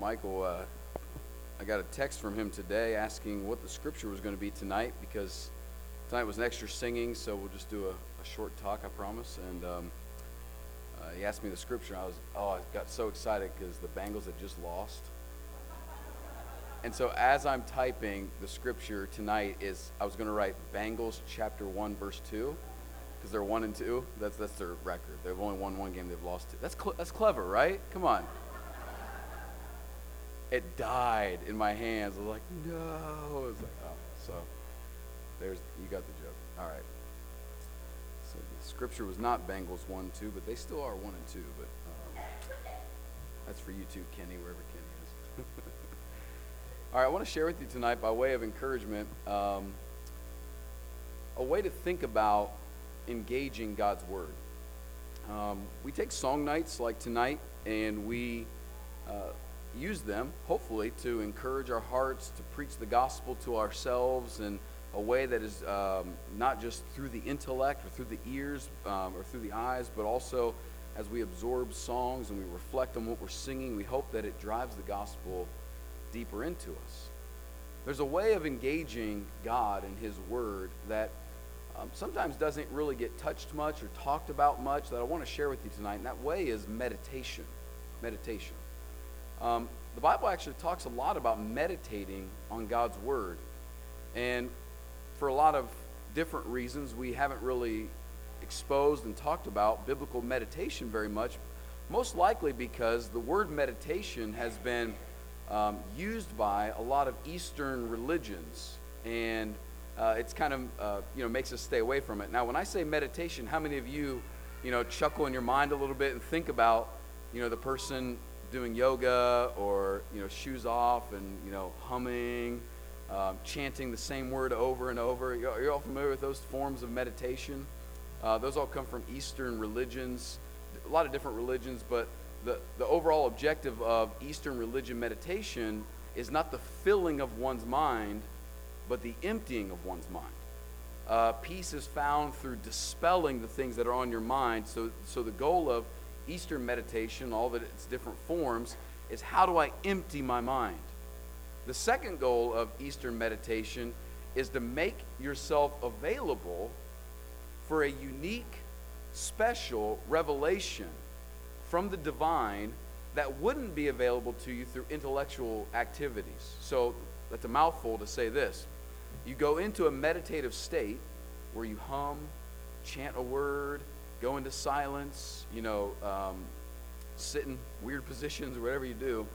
Michael, uh, I got a text from him today asking what the scripture was going to be tonight because tonight was an extra singing, so we'll just do a, a short talk, I promise. And um, uh, he asked me the scripture. And I was, oh, I got so excited because the Bengals had just lost. And so as I'm typing the scripture tonight is I was going to write Bengals chapter 1 verse 2 because they're 1 and 2. That's that's their record. They've only won one game, they've lost two. That's cl- that's clever, right? Come on it died in my hands. I was like, no. I was like, oh, so there's you got the joke. All right. So the scripture was not Bengals one two, but they still are one and two. But um, that's for you too, Kenny, wherever Kenny is. All right, I want to share with you tonight, by way of encouragement, um, a way to think about engaging God's word. Um, we take song nights like tonight, and we uh, use them, hopefully, to encourage our hearts, to preach the gospel to ourselves in a way that is um, not just through the intellect or through the ears um, or through the eyes, but also as we absorb songs and we reflect on what we're singing, we hope that it drives the gospel deeper into us. There's a way of engaging God and His Word that um, sometimes doesn't really get touched much or talked about much that I want to share with you tonight, and that way is meditation. Meditation. Um, the Bible actually talks a lot about meditating on God's Word. And for a lot of different reasons, we haven't really exposed and talked about biblical meditation very much, most likely because the word meditation has been um, used by a lot of Eastern religions. And uh, it's kind of, uh, you know, makes us stay away from it. Now, when I say meditation, how many of you, you know, chuckle in your mind a little bit and think about, you know, the person doing yoga or you know shoes off and you know humming, um, chanting the same word over and over. You're, you're all familiar with those forms of meditation. Uh, those all come from Eastern religions, a lot of different religions, but the, the overall objective of Eastern religion meditation is not the filling of one's mind, but the emptying of one's mind. Uh, peace is found through dispelling the things that are on your mind. So, so the goal of Eastern meditation, all of its different forms, is how do I empty my mind? The second goal of Eastern meditation is to make yourself available for a unique, special revelation from the divine that wouldn't be available to you through intellectual activities. So that's a mouthful to say this. You go into a meditative state where you hum, chant a word, go into silence, you know, um, sit in weird positions or whatever you do,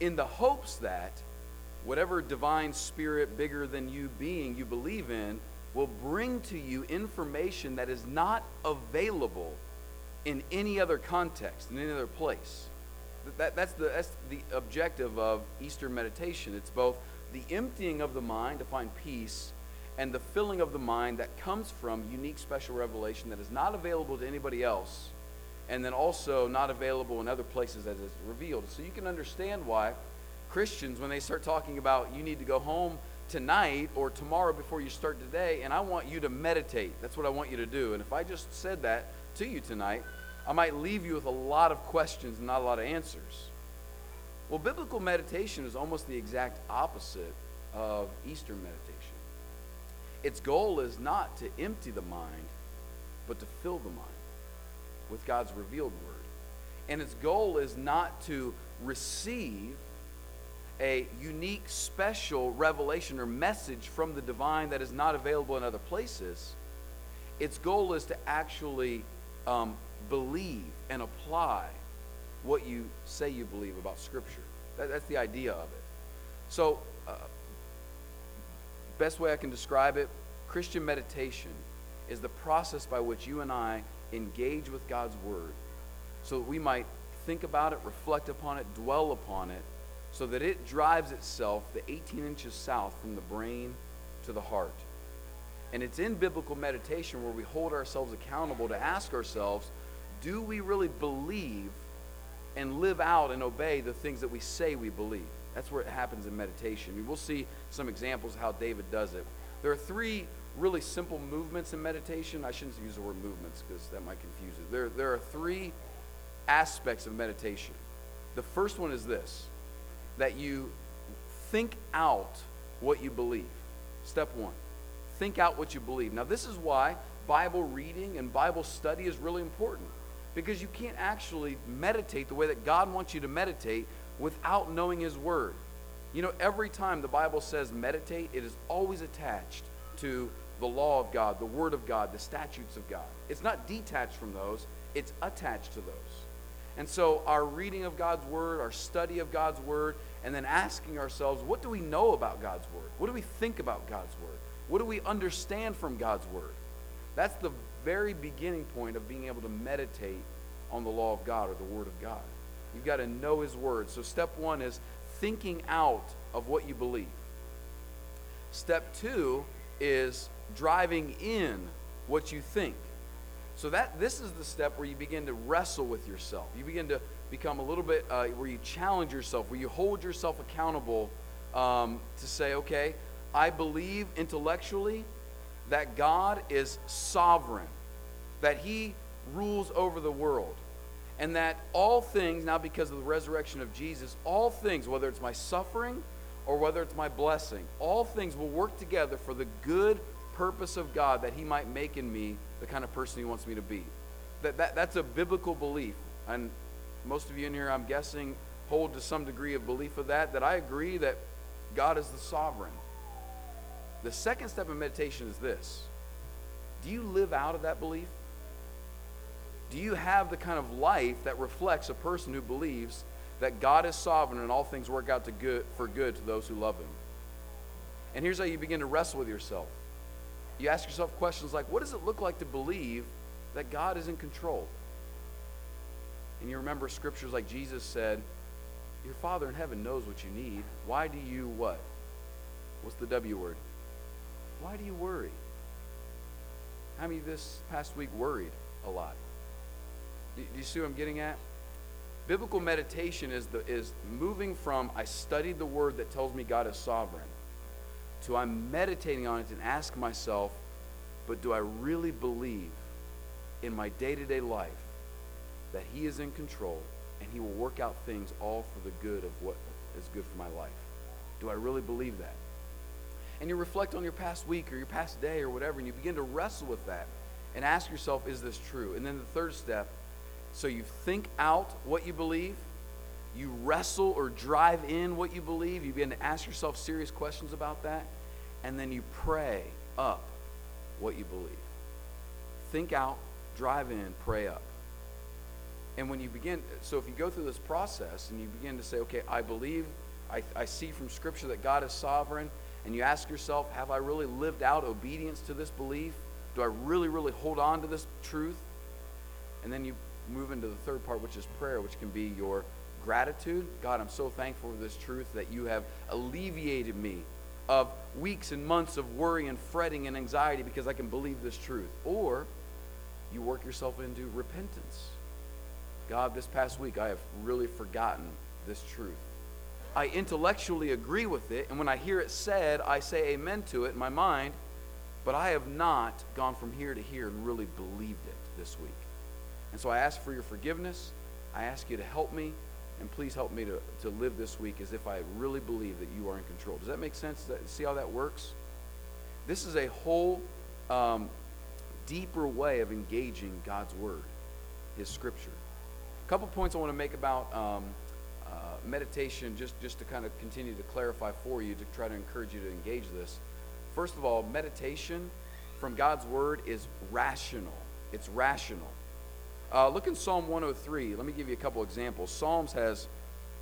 in the hopes that whatever divine spirit bigger than you being you believe in will bring to you information that is not available in any other context, in any other place. That, that's, the, that's the objective of Eastern meditation. It's both the emptying of the mind to find peace and the filling of the mind that comes from unique special revelation that is not available to anybody else and then also not available in other places as it's revealed. So you can understand why Christians, when they start talking about you need to go home tonight or tomorrow before you start today, and I want you to meditate. That's what I want you to do. And if I just said that to you tonight, I might leave you with a lot of questions and not a lot of answers. Well, biblical meditation is almost the exact opposite of Eastern meditation. Its goal is not to empty the mind, but to fill the mind with God's revealed word. And its goal is not to receive a unique, special revelation or message from the divine that is not available in other places. Its goal is to actually um, believe and apply what you say you believe about Scripture. That, that's the idea of it. So, uh, best way I can describe it Christian meditation is the process by which you and I engage with God's Word so that we might think about it, reflect upon it, dwell upon it, so that it drives itself the 18 inches south from the brain to the heart. And it's in biblical meditation where we hold ourselves accountable to ask ourselves do we really believe and live out and obey the things that we say we believe? That's where it happens in meditation. We'll see some examples of how David does it. There are three really simple movements in meditation. I shouldn't use the word movements because that might confuse it. There, there are three aspects of meditation. The first one is this that you think out what you believe. Step one think out what you believe. Now, this is why Bible reading and Bible study is really important because you can't actually meditate the way that God wants you to meditate without knowing His Word. You know, every time the Bible says meditate, it is always attached to the law of God, the Word of God, the statutes of God. It's not detached from those, it's attached to those. And so, our reading of God's Word, our study of God's Word, and then asking ourselves, what do we know about God's Word? What do we think about God's Word? What do we understand from God's Word? That's the very beginning point of being able to meditate on the law of God or the Word of God. You've got to know His Word. So, step one is thinking out of what you believe. Step two is driving in what you think. So that this is the step where you begin to wrestle with yourself. You begin to become a little bit uh, where you challenge yourself, where you hold yourself accountable um, to say, okay, I believe intellectually that God is sovereign, that He rules over the world, and that all things, now because of the resurrection of Jesus, all things, whether it's my suffering or whether it's my blessing, all things will work together for the good purpose of God that He might make in me the kind of person He wants me to be. That, that, that's a biblical belief. And most of you in here, I'm guessing, hold to some degree of belief of that, that I agree that God is the sovereign. The second step of meditation is this Do you live out of that belief? Do you have the kind of life that reflects a person who believes that God is sovereign and all things work out to good, for good to those who love Him? And here's how you begin to wrestle with yourself. You ask yourself questions like, What does it look like to believe that God is in control? And you remember scriptures like Jesus said, Your Father in heaven knows what you need. Why do you what? What's the W word? Why do you worry? How many this past week worried a lot? Do, you see what I'm getting at? Biblical meditation is, the, is moving from I studied the word that tells me God is sovereign to I'm meditating on it and ask myself, but do I really believe in my day to day life that He is in control and He will work out things all for the good of what is good for my life? Do I really believe that? and you reflect on your past week or your past day or whatever, and you begin to wrestle with that and ask yourself, is this true? And then the third step, so you think out what you believe, you wrestle or drive in what you believe, you begin to ask yourself serious questions about that, and then you pray up what you believe. Think out, drive in, pray up. And when you begin, so if you go through this process and you begin to say, okay, I believe, I, I see from Scripture that God is sovereign, and you ask yourself, have I really lived out obedience to this belief? Do I really, really hold on to this truth? And then you move into the third part, which is prayer, which can be your gratitude. God, I'm so thankful for this truth that you have alleviated me of weeks and months of worry and fretting and anxiety because I can believe this truth. Or you work yourself into repentance. God, this past week I have really forgotten this truth. I intellectually agree with it, and when I hear it said, I say amen to it in my mind, but I have not gone from here to here and really believed it this week. And so I ask for your forgiveness. I ask you to help me, and please help me to, to live this week as if I really believe that you are in control. Does that make sense? See how that works? This is a whole um, deeper way of engaging God's Word, His Scripture. A couple points I want to make about um, meditation, just, just to kind of continue to clarify for you, to try to encourage you to engage this. First of all, meditation from God's Word is rational. It's rational. Uh, look in Psalm 103. Let me give you a couple examples. Psalms has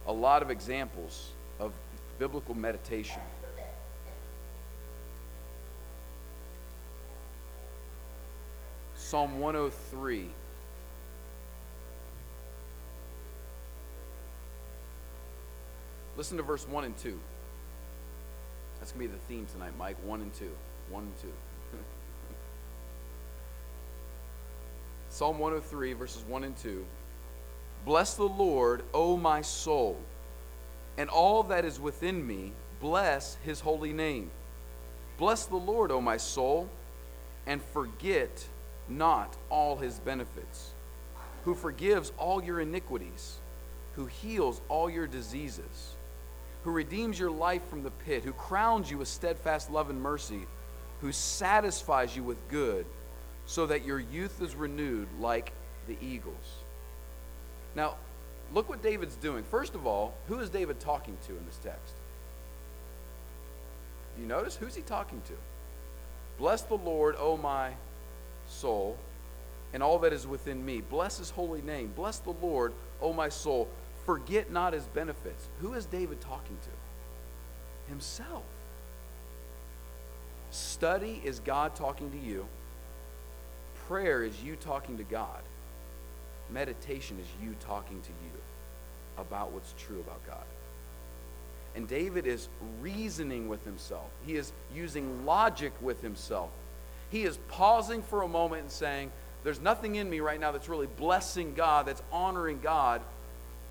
a lot of examples of biblical meditation. Psalm 103. Listen to verse 1 and 2. That's going to be the theme tonight, Mike. 1 and 2. 1 and 2. Psalm 103, verses 1 and 2. Bless the Lord, O my soul, and all that is within me, bless his holy name. Bless the Lord, O my soul, and forget not all his benefits, who forgives all your iniquities, who heals all your diseases who redeems your life from the pit, who crowns you with steadfast love and mercy, who satisfies you with good, so that your youth is renewed like the eagles. Now, look what David's doing. First of all, who is David talking to in this text? Do you notice? Who's he talking to? Bless the Lord, O my soul, and all that is within me. Bless his holy name. Bless the Lord, O my soul. Forget not his benefits. Who is David talking to? Himself. Study is God talking to you. Prayer is you talking to God. Meditation is you talking to you about what's true about God. And David is reasoning with himself. He is using logic with himself. He is pausing for a moment and saying, There's nothing in me right now that's really blessing God, that's honoring God.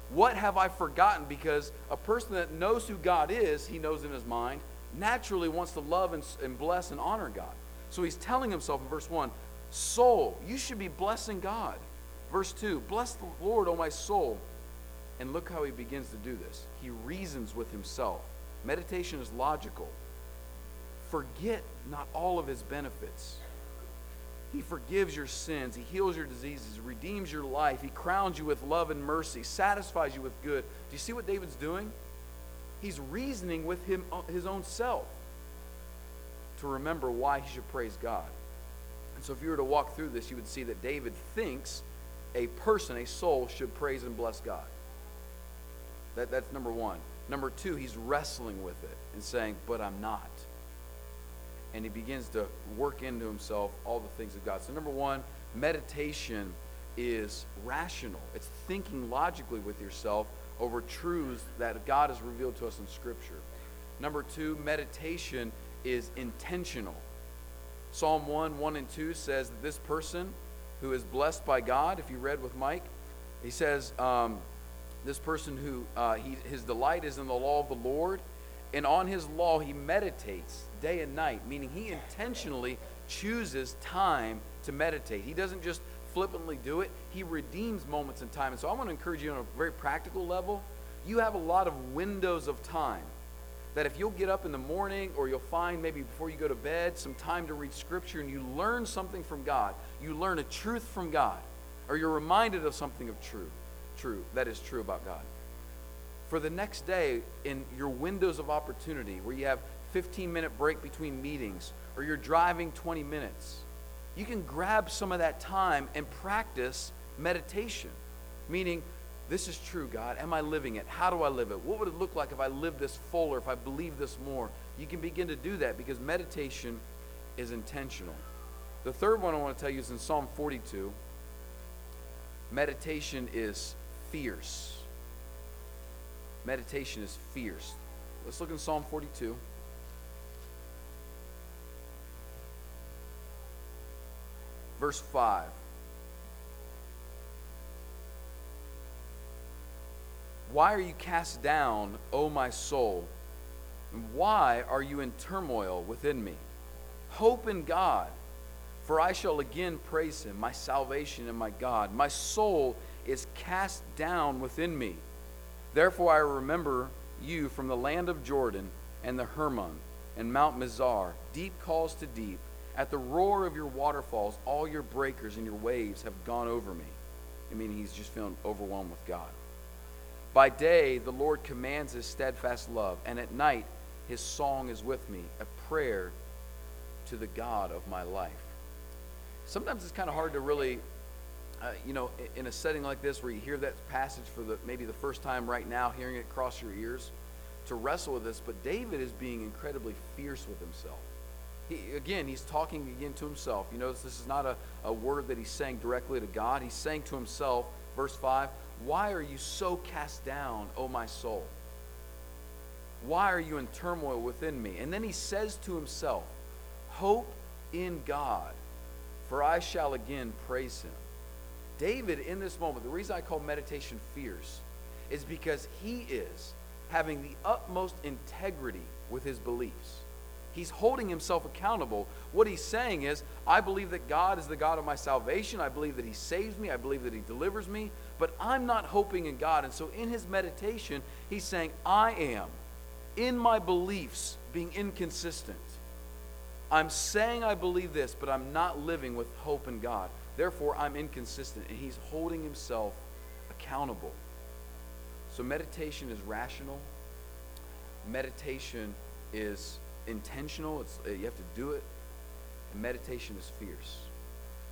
What have I forgotten? Because a person that knows who God is, he knows in his mind, naturally wants to love and, and bless and honor God. So he's telling himself in verse 1 Soul, you should be blessing God. Verse 2 Bless the Lord, O my soul. And look how he begins to do this. He reasons with himself. Meditation is logical. Forget not all of his benefits. He forgives your sins. He heals your diseases, redeems your life. He crowns you with love and mercy, satisfies you with good. Do you see what David's doing? He's reasoning with him, uh, his own self to remember why he should praise God. And so, if you were to walk through this, you would see that David thinks a person, a soul, should praise and bless God. That, that's number one. Number two, he's wrestling with it and saying, But I'm not. And he begins to work into himself all the things of God. So, number one, meditation is rational, it's thinking logically with yourself over truths that God has revealed to us in Scripture. Number two, meditation is intentional. Psalm 1, 1 and 2 says that this person who is blessed by God, if you read with Mike, he says, um, this person who uh, he, his delight is in the law of the Lord, and on his law he meditates day and night, meaning he intentionally chooses time to meditate. He doesn't just flippantly do it, he redeems moments in time. And so I want to encourage you on a very practical level. You have a lot of windows of time that if you'll get up in the morning or you'll find maybe before you go to bed some time to read scripture and you learn something from God, you learn a truth from God, or you're reminded of something of truth true, that is true about God. For the next day, in your windows of opportunity, where you have 15 minute break between meetings, or you're driving 20 minutes, you can grab some of that time and practice meditation. Meaning, this is true, God. Am I living it? How do I live it? What would it look like if I lived this fuller, if I believe this more? You can begin to do that because meditation is intentional. The third one I want to tell you is in Psalm 42. Meditation is fierce. Meditation is fierce. Let's look in Psalm 42. Verse 5. Why are you cast down, O my soul? And why are you in turmoil within me? Hope in God, for I shall again praise him, my salvation and my God. My soul is cast down within me. Therefore I remember you from the land of Jordan and the Hermon and Mount Mizar. Deep calls to deep. At the roar of your waterfalls, all your breakers and your waves have gone over me. I mean, he's just feeling overwhelmed with God. By day, the Lord commands his steadfast love, and at night, his song is with me, a prayer to the God of my life. Sometimes it's kind of hard to really uh, you know, in a setting like this where you hear that passage for the maybe the first time right now, hearing it cross your ears, to wrestle with this. But David is being incredibly fierce with himself. He, again, he's talking again to himself. You notice this is not a, a word that he's saying directly to God. He's saying to himself, verse 5, Why are you so cast down, O my soul? Why are you in turmoil within me? And then he says to himself, Hope in God, for I shall again praise him. David, in this moment, the reason I call meditation fierce is because he is having the utmost integrity with his beliefs. He's holding himself accountable. What he's saying is, I believe that God is the God of my salvation. I believe that he saves me. I believe that he delivers me. But I'm not hoping in God. And so in his meditation, he's saying, I am in my beliefs being inconsistent. I'm saying I believe this, but I'm not living with hope in God. Therefore, I'm inconsistent, and he's holding himself accountable. So, meditation is rational, meditation is intentional, it's, you have to do it, and meditation is fierce.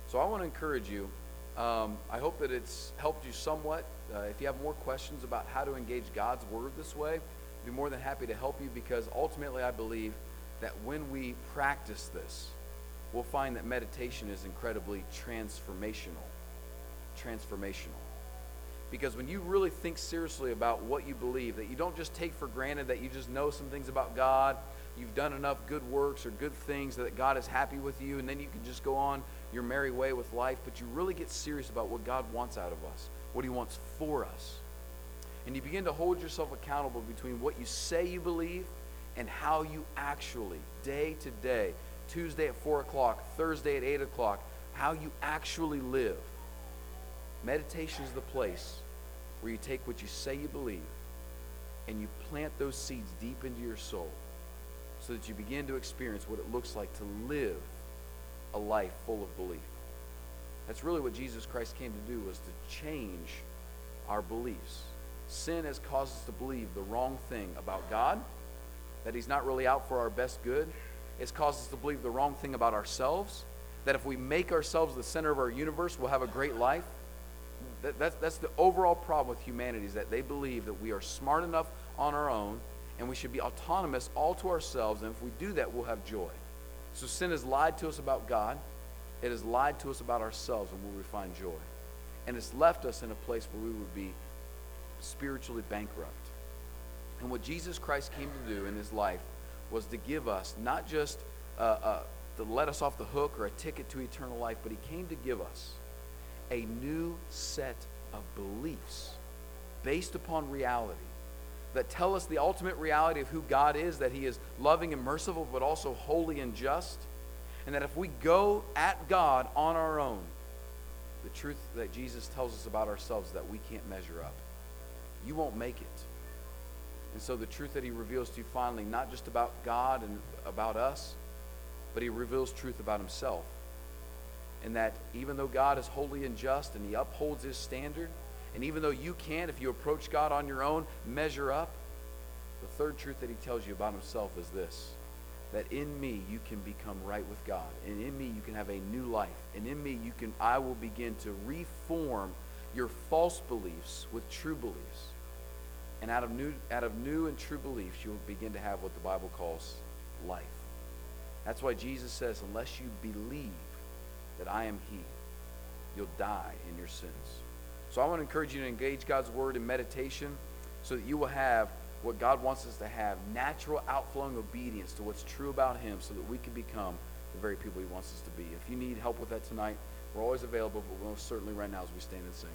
So, I want to encourage you. Um, I hope that it's helped you somewhat. Uh, if you have more questions about how to engage God's Word this way, I'd be more than happy to help you because ultimately I believe that when we practice this, we'll find that meditation is incredibly transformational. Transformational. Because when you really think seriously about what you believe, that you don't just take for granted that you just know some things about God, you've done enough good works or good things that God is happy with you, and then you can just go on your merry way with life, but you really get serious about what God wants out of us, what He wants for us. And you begin to hold yourself accountable between what you say you believe and how you actually, day to day, Tuesday at 4 o'clock, Thursday at 8 o'clock, how you actually live. Meditation is the place where you take what you say you believe and you plant those seeds deep into your soul so that you begin to experience what it looks like to live a life full of belief. That's really what Jesus Christ came to do was to change our beliefs. Sin has caused us to believe the wrong thing about God that He's not really out for our best good. It's caused us to believe the wrong thing about ourselves, that if we make ourselves the center of our universe, we'll have a great life. That, that's, that's the overall problem with humanity is that they believe that we are smart enough on our own and we should be autonomous all to ourselves, and if we do that, we'll have joy. So sin has lied to us about God. It has lied to us about ourselves and where we find joy. And it's left us in a place where we would be spiritually bankrupt. And what Jesus Christ came to do in his life was to give us not just uh, uh, to let us off the hook or a ticket to eternal life, but he came to give us a new set of beliefs based upon reality that tell us the ultimate reality of who God is, that he is loving and merciful, but also holy and just. And that if we go at God on our own, the truth that Jesus tells us about ourselves that we can't measure up. You won't make it. And so the truth that he reveals to you finally, not just about God and about us, but he reveals truth about himself. And that even though God is holy and just and he upholds his standard, and even though you can't, if you approach God on your own, measure up, the third truth that he tells you about himself is this that in me you can become right with God. And in me you can have a new life. And in me you can I will begin to reform your false beliefs with true beliefs. And out of new, out of new and true beliefs, you will begin to have what the Bible calls life. That's why Jesus says, unless you believe that I am He, you'll die in your sins. So I want to encourage you to engage God's Word in meditation so that you will have what God wants us to have natural outflowing obedience to what's true about Him so that we can become the very people He wants us to be. If you need help with that tonight, we're always available, but most certainly right now as we stand and sing.